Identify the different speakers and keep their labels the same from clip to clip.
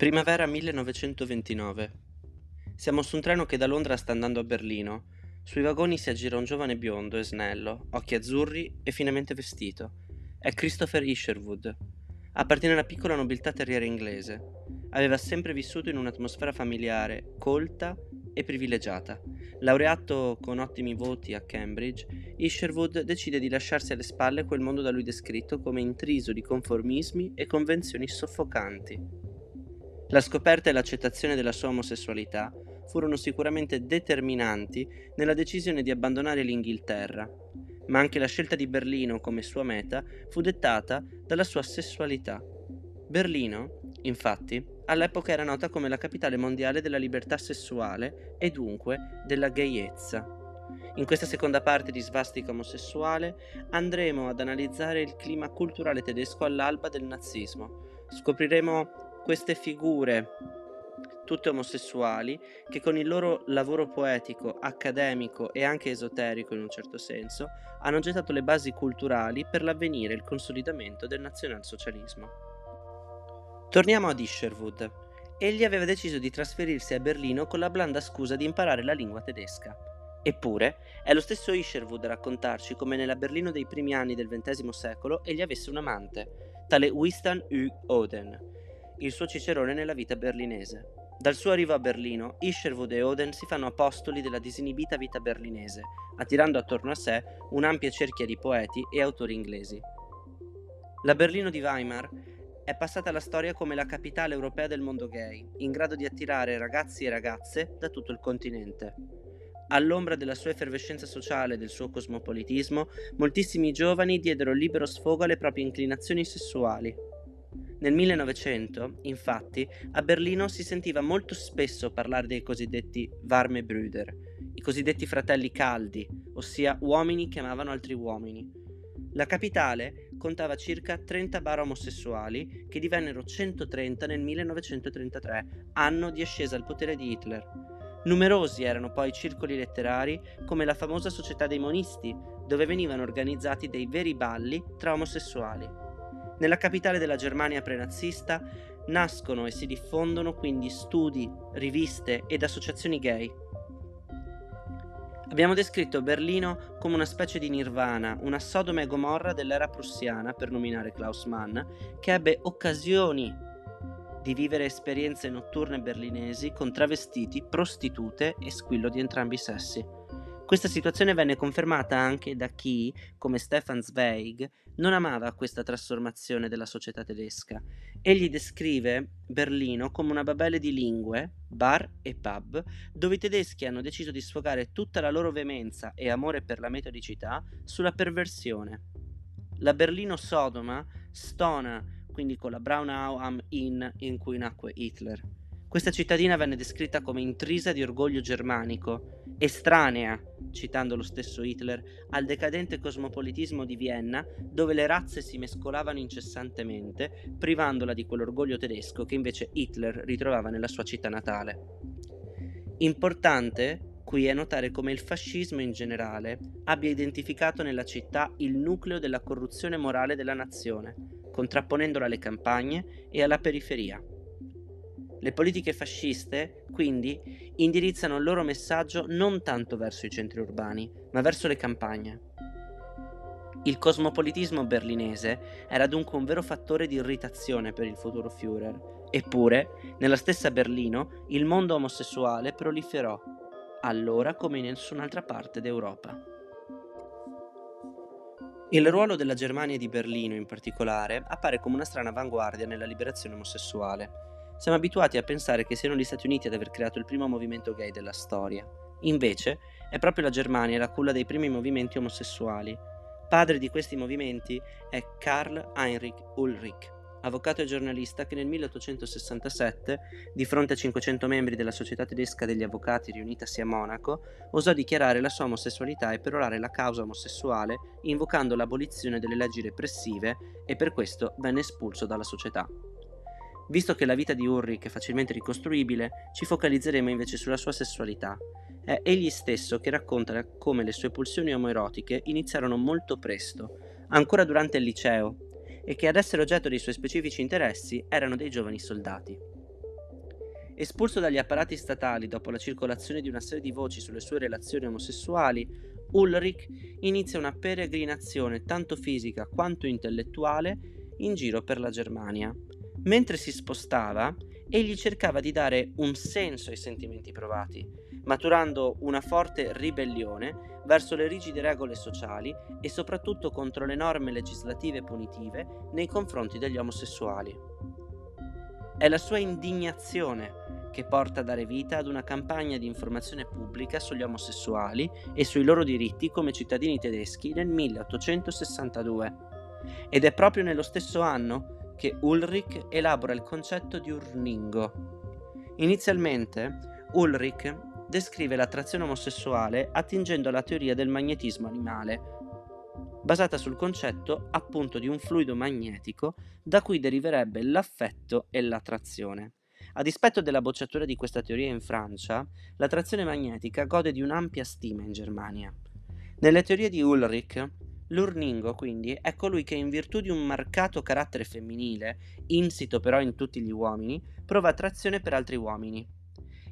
Speaker 1: Primavera 1929. Siamo su un treno che da Londra sta andando a Berlino. Sui vagoni si aggira un giovane biondo e snello, occhi azzurri e finemente vestito. È Christopher Isherwood. Appartiene alla piccola nobiltà terriera inglese. Aveva sempre vissuto in un'atmosfera familiare, colta e privilegiata. Laureato con ottimi voti a Cambridge, Isherwood decide di lasciarsi alle spalle quel mondo da lui descritto come intriso di conformismi e convenzioni soffocanti. La scoperta e l'accettazione della sua omosessualità furono sicuramente determinanti nella decisione di abbandonare l'Inghilterra, ma anche la scelta di Berlino come sua meta fu dettata dalla sua sessualità. Berlino, infatti, all'epoca era nota come la capitale mondiale della libertà sessuale e dunque della gayezza. In questa seconda parte di Svastica omosessuale andremo ad analizzare il clima culturale tedesco all'alba del nazismo. Scopriremo queste figure, tutte omosessuali, che con il loro lavoro poetico, accademico e anche esoterico in un certo senso, hanno gettato le basi culturali per l'avvenire e il consolidamento del nazionalsocialismo. Torniamo ad Isherwood. Egli aveva deciso di trasferirsi a Berlino con la blanda scusa di imparare la lingua tedesca. Eppure, è lo stesso Isherwood a raccontarci come nella Berlino dei primi anni del XX secolo egli avesse un amante, tale Wistan U. Oden, il suo cicerone nella vita berlinese. Dal suo arrivo a Berlino, Isherwood e Oden si fanno apostoli della disinibita vita berlinese, attirando attorno a sé un'ampia cerchia di poeti e autori inglesi. La Berlino di Weimar è passata alla storia come la capitale europea del mondo gay, in grado di attirare ragazzi e ragazze da tutto il continente. All'ombra della sua effervescenza sociale e del suo cosmopolitismo, moltissimi giovani diedero libero sfogo alle proprie inclinazioni sessuali, nel 1900, infatti, a Berlino si sentiva molto spesso parlare dei cosiddetti Warme Brüder, i cosiddetti fratelli caldi, ossia uomini che amavano altri uomini. La capitale contava circa 30 bar omosessuali che divennero 130 nel 1933, anno di ascesa al potere di Hitler. Numerosi erano poi circoli letterari come la famosa Società dei Monisti, dove venivano organizzati dei veri balli tra omosessuali. Nella capitale della Germania prenazista nascono e si diffondono quindi studi, riviste ed associazioni gay. Abbiamo descritto Berlino come una specie di nirvana, una Sodoma e Gomorra dell'era prussiana, per nominare Klaus Mann, che ebbe occasioni di vivere esperienze notturne berlinesi con travestiti, prostitute e squillo di entrambi i sessi. Questa situazione venne confermata anche da chi, come Stefan Zweig, non amava questa trasformazione della società tedesca. Egli descrive Berlino come una babele di lingue, bar e pub, dove i tedeschi hanno deciso di sfogare tutta la loro veemenza e amore per la metodicità sulla perversione. La Berlino Sodoma stona quindi con la Braunau am Inn in cui nacque Hitler. Questa cittadina venne descritta come intrisa di orgoglio germanico, estranea, citando lo stesso Hitler, al decadente cosmopolitismo di Vienna, dove le razze si mescolavano incessantemente, privandola di quell'orgoglio tedesco che invece Hitler ritrovava nella sua città natale. Importante qui è notare come il fascismo in generale abbia identificato nella città il nucleo della corruzione morale della nazione, contrapponendola alle campagne e alla periferia. Le politiche fasciste, quindi, indirizzano il loro messaggio non tanto verso i centri urbani, ma verso le campagne. Il cosmopolitismo berlinese era dunque un vero fattore di irritazione per il futuro Führer, eppure, nella stessa Berlino, il mondo omosessuale proliferò, allora come in nessun'altra parte d'Europa. Il ruolo della Germania e di Berlino in particolare appare come una strana avanguardia nella liberazione omosessuale. Siamo abituati a pensare che siano gli Stati Uniti ad aver creato il primo movimento gay della storia. Invece, è proprio la Germania la culla dei primi movimenti omosessuali. Padre di questi movimenti è Karl Heinrich Ulrich, avvocato e giornalista che nel 1867, di fronte a 500 membri della Società tedesca degli avvocati riunitasi a Monaco, osò dichiarare la sua omosessualità e perorare la causa omosessuale, invocando l'abolizione delle leggi repressive e per questo venne espulso dalla società. Visto che la vita di Ulrich è facilmente ricostruibile, ci focalizzeremo invece sulla sua sessualità. È egli stesso che racconta come le sue pulsioni omoerotiche iniziarono molto presto, ancora durante il liceo, e che ad essere oggetto dei suoi specifici interessi erano dei giovani soldati. Espulso dagli apparati statali dopo la circolazione di una serie di voci sulle sue relazioni omosessuali, Ulrich inizia una peregrinazione tanto fisica quanto intellettuale in giro per la Germania. Mentre si spostava, egli cercava di dare un senso ai sentimenti provati, maturando una forte ribellione verso le rigide regole sociali e soprattutto contro le norme legislative punitive nei confronti degli omosessuali. È la sua indignazione che porta a dare vita ad una campagna di informazione pubblica sugli omosessuali e sui loro diritti come cittadini tedeschi nel 1862. Ed è proprio nello stesso anno che Ulrich elabora il concetto di urningo. Inizialmente, Ulrich descrive l'attrazione omosessuale attingendo alla teoria del magnetismo animale, basata sul concetto appunto di un fluido magnetico da cui deriverebbe l'affetto e l'attrazione. A dispetto della bocciatura di questa teoria in Francia, l'attrazione magnetica gode di un'ampia stima in Germania. Nelle teorie di Ulrich, L'urningo, quindi, è colui che in virtù di un marcato carattere femminile, insito però in tutti gli uomini, prova attrazione per altri uomini.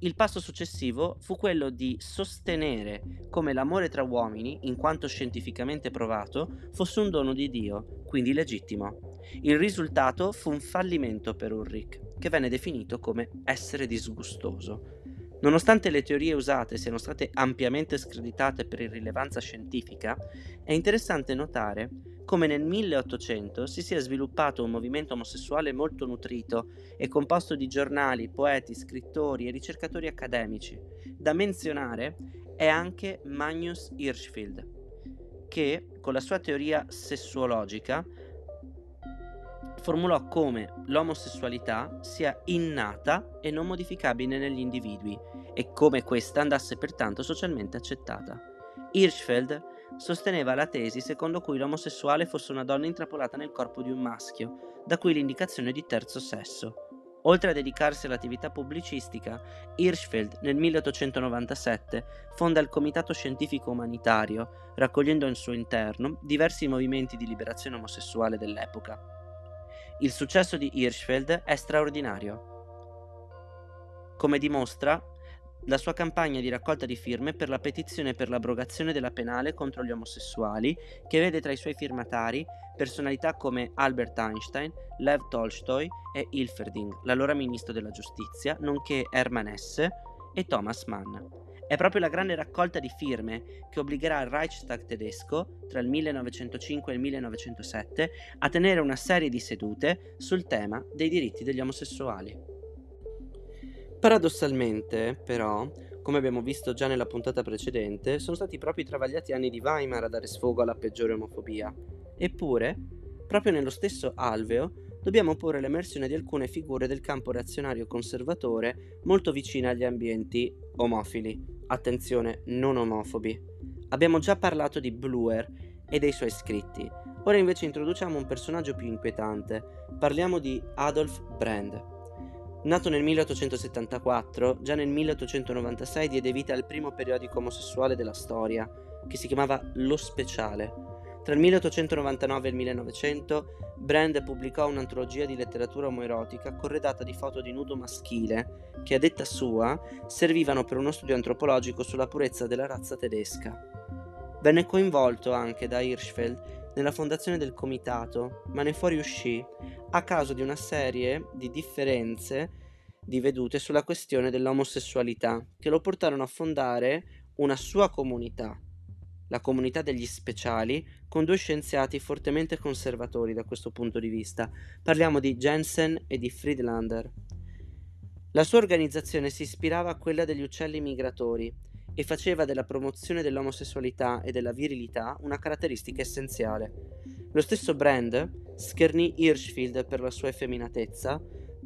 Speaker 1: Il passo successivo fu quello di sostenere come l'amore tra uomini, in quanto scientificamente provato, fosse un dono di Dio, quindi legittimo. Il risultato fu un fallimento per Ulrich, che venne definito come essere disgustoso. Nonostante le teorie usate siano state ampiamente screditate per irrilevanza scientifica, è interessante notare come nel 1800 si sia sviluppato un movimento omosessuale molto nutrito e composto di giornali, poeti, scrittori e ricercatori accademici. Da menzionare è anche Magnus Hirschfeld, che con la sua teoria sessuologica formulò come l'omosessualità sia innata e non modificabile negli individui e come questa andasse pertanto socialmente accettata. Hirschfeld sosteneva la tesi secondo cui l'omosessuale fosse una donna intrappolata nel corpo di un maschio, da cui l'indicazione di terzo sesso. Oltre a dedicarsi all'attività pubblicistica, Hirschfeld nel 1897 fonda il Comitato Scientifico Umanitario, raccogliendo al suo interno diversi movimenti di liberazione omosessuale dell'epoca. Il successo di Hirschfeld è straordinario. Come dimostra la sua campagna di raccolta di firme per la petizione per l'abrogazione della penale contro gli omosessuali, che vede tra i suoi firmatari personalità come Albert Einstein, Lev Tolstoi e Hilferding, l'allora ministro della giustizia, nonché Hermann Hesse e Thomas Mann. È proprio la grande raccolta di firme che obbligherà il Reichstag tedesco, tra il 1905 e il 1907, a tenere una serie di sedute sul tema dei diritti degli omosessuali. Paradossalmente, però, come abbiamo visto già nella puntata precedente, sono stati proprio i travagliati anni di Weimar a dare sfogo alla peggiore omofobia. Eppure, proprio nello stesso alveo, dobbiamo porre l'emersione di alcune figure del campo reazionario conservatore molto vicine agli ambienti omofili. Attenzione, non omofobi. Abbiamo già parlato di Bluer e dei suoi scritti. Ora invece introduciamo un personaggio più inquietante. Parliamo di Adolf Brand. Nato nel 1874, già nel 1896 diede vita al primo periodico omosessuale della storia, che si chiamava Lo Speciale. Tra il 1899 e il 1900, Brand pubblicò un'antologia di letteratura omoerotica corredata di foto di nudo maschile, che a detta sua servivano per uno studio antropologico sulla purezza della razza tedesca. Venne coinvolto anche da Hirschfeld nella fondazione del comitato, ma ne fuoriuscì a causa di una serie di differenze di vedute sulla questione dell'omosessualità che lo portarono a fondare una sua comunità, la comunità degli speciali, con due scienziati fortemente conservatori da questo punto di vista. Parliamo di Jensen e di Friedlander. La sua organizzazione si ispirava a quella degli uccelli migratori e faceva della promozione dell'omosessualità e della virilità una caratteristica essenziale. Lo stesso Brand schernì Hirschfeld per la sua effeminatezza,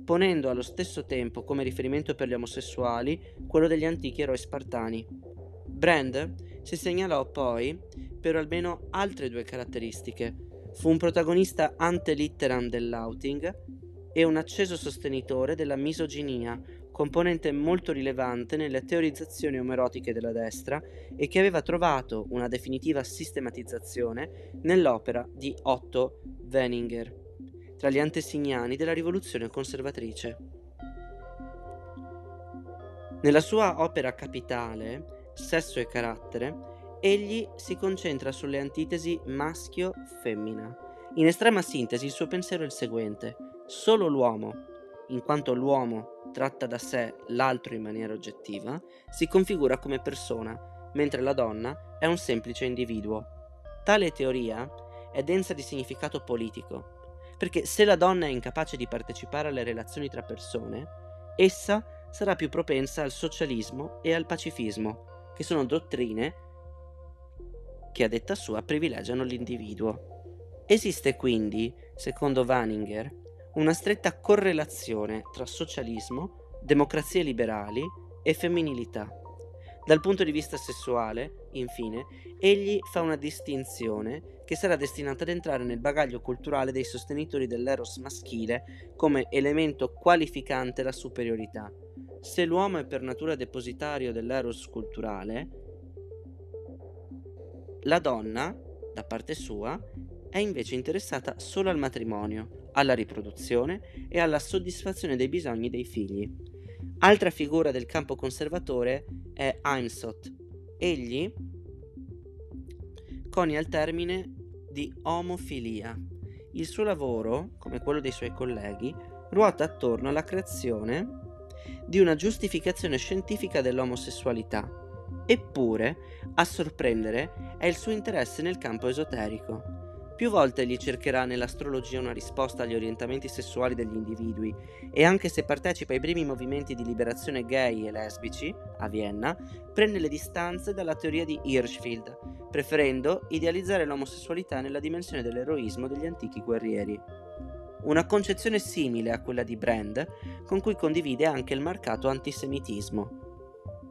Speaker 1: ponendo allo stesso tempo come riferimento per gli omosessuali quello degli antichi eroi spartani. Brand si segnalò poi per almeno altre due caratteristiche. Fu un protagonista ante litteram dell'outing e un acceso sostenitore della misoginia, componente molto rilevante nelle teorizzazioni omerotiche della destra e che aveva trovato una definitiva sistematizzazione nell'opera di Otto Wenninger, tra gli antesignani della rivoluzione conservatrice. Nella sua opera capitale, Sesso e carattere, egli si concentra sulle antitesi maschio-femmina. In estrema sintesi il suo pensiero è il seguente. Solo l'uomo, in quanto l'uomo tratta da sé l'altro in maniera oggettiva, si configura come persona, mentre la donna è un semplice individuo. Tale teoria è densa di significato politico, perché se la donna è incapace di partecipare alle relazioni tra persone, essa sarà più propensa al socialismo e al pacifismo, che sono dottrine che a detta sua privilegiano l'individuo. Esiste quindi, secondo Waninger, una stretta correlazione tra socialismo, democrazie liberali e femminilità. Dal punto di vista sessuale, infine, egli fa una distinzione che sarà destinata ad entrare nel bagaglio culturale dei sostenitori dell'eros maschile come elemento qualificante la superiorità. Se l'uomo è per natura depositario dell'eros culturale, la donna, da parte sua, è invece interessata solo al matrimonio, alla riproduzione e alla soddisfazione dei bisogni dei figli. Altra figura del campo conservatore è Heimsot. Egli conia il termine di omofilia. Il suo lavoro, come quello dei suoi colleghi, ruota attorno alla creazione di una giustificazione scientifica dell'omosessualità Eppure, a sorprendere è il suo interesse nel campo esoterico. Più volte egli cercherà nell'astrologia una risposta agli orientamenti sessuali degli individui e anche se partecipa ai primi movimenti di liberazione gay e lesbici a Vienna, prende le distanze dalla teoria di Hirschfeld, preferendo idealizzare l'omosessualità nella dimensione dell'eroismo degli antichi guerrieri. Una concezione simile a quella di Brand, con cui condivide anche il marcato antisemitismo.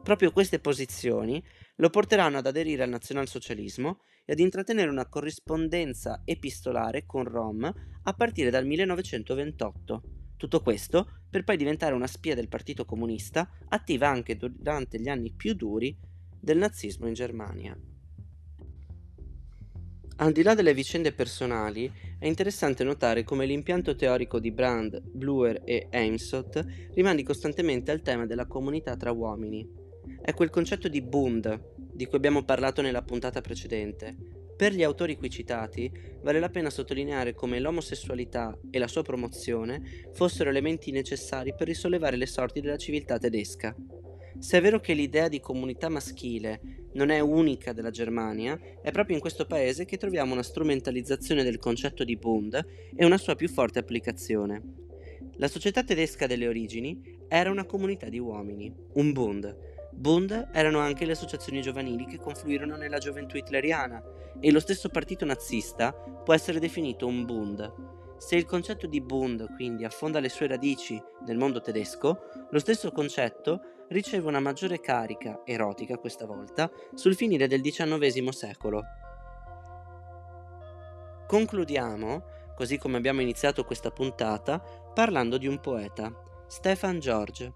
Speaker 1: Proprio queste posizioni lo porteranno ad aderire al nazionalsocialismo e ad intrattenere una corrispondenza epistolare con Rom a partire dal 1928. Tutto questo per poi diventare una spia del Partito Comunista, attiva anche durante gli anni più duri del nazismo in Germania. Al di là delle vicende personali, è interessante notare come l'impianto teorico di Brand, Bluer e Eimsot rimandi costantemente al tema della comunità tra uomini, è quel concetto di Bund di cui abbiamo parlato nella puntata precedente. Per gli autori qui citati, vale la pena sottolineare come l'omosessualità e la sua promozione fossero elementi necessari per risollevare le sorti della civiltà tedesca. Se è vero che l'idea di comunità maschile non è unica della Germania, è proprio in questo paese che troviamo una strumentalizzazione del concetto di Bund e una sua più forte applicazione. La società tedesca delle origini era una comunità di uomini, un Bund, Bund erano anche le associazioni giovanili che confluirono nella gioventù hitleriana e lo stesso partito nazista può essere definito un Bund. Se il concetto di Bund quindi affonda le sue radici nel mondo tedesco, lo stesso concetto riceve una maggiore carica, erotica questa volta, sul finire del XIX secolo. Concludiamo, così come abbiamo iniziato questa puntata, parlando di un poeta, Stefan George.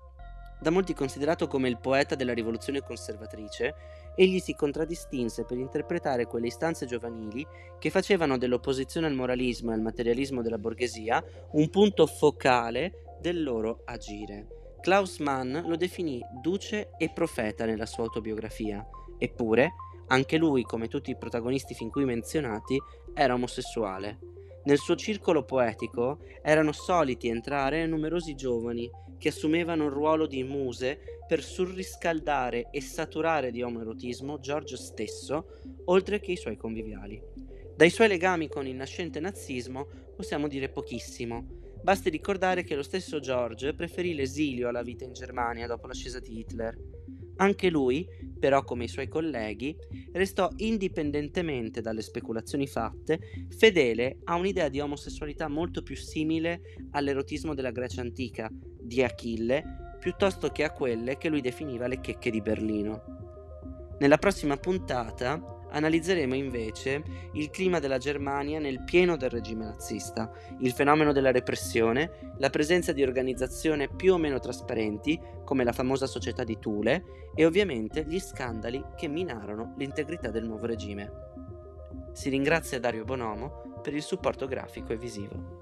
Speaker 1: Da molti considerato come il poeta della rivoluzione conservatrice, egli si contraddistinse per interpretare quelle istanze giovanili che facevano dell'opposizione al moralismo e al materialismo della borghesia un punto focale del loro agire. Klaus Mann lo definì duce e profeta nella sua autobiografia, eppure anche lui, come tutti i protagonisti fin qui menzionati, era omosessuale. Nel suo circolo poetico erano soliti entrare numerosi giovani che assumevano il ruolo di muse per surriscaldare e saturare di omoerotismo Giorgio stesso, oltre che i suoi conviviali. Dai suoi legami con il nascente nazismo possiamo dire pochissimo. Basti ricordare che lo stesso George preferì l'esilio alla vita in Germania dopo l'ascesa di Hitler. Anche lui, però come i suoi colleghi, restò indipendentemente dalle speculazioni fatte, fedele a un'idea di omosessualità molto più simile all'erotismo della Grecia antica, di Achille, piuttosto che a quelle che lui definiva le checche di Berlino. Nella prossima puntata analizzeremo invece il clima della Germania nel pieno del regime nazista, il fenomeno della repressione, la presenza di organizzazioni più o meno trasparenti, come la famosa società di Thule, e ovviamente gli scandali che minarono l'integrità del nuovo regime. Si ringrazia Dario Bonomo per il supporto grafico e visivo.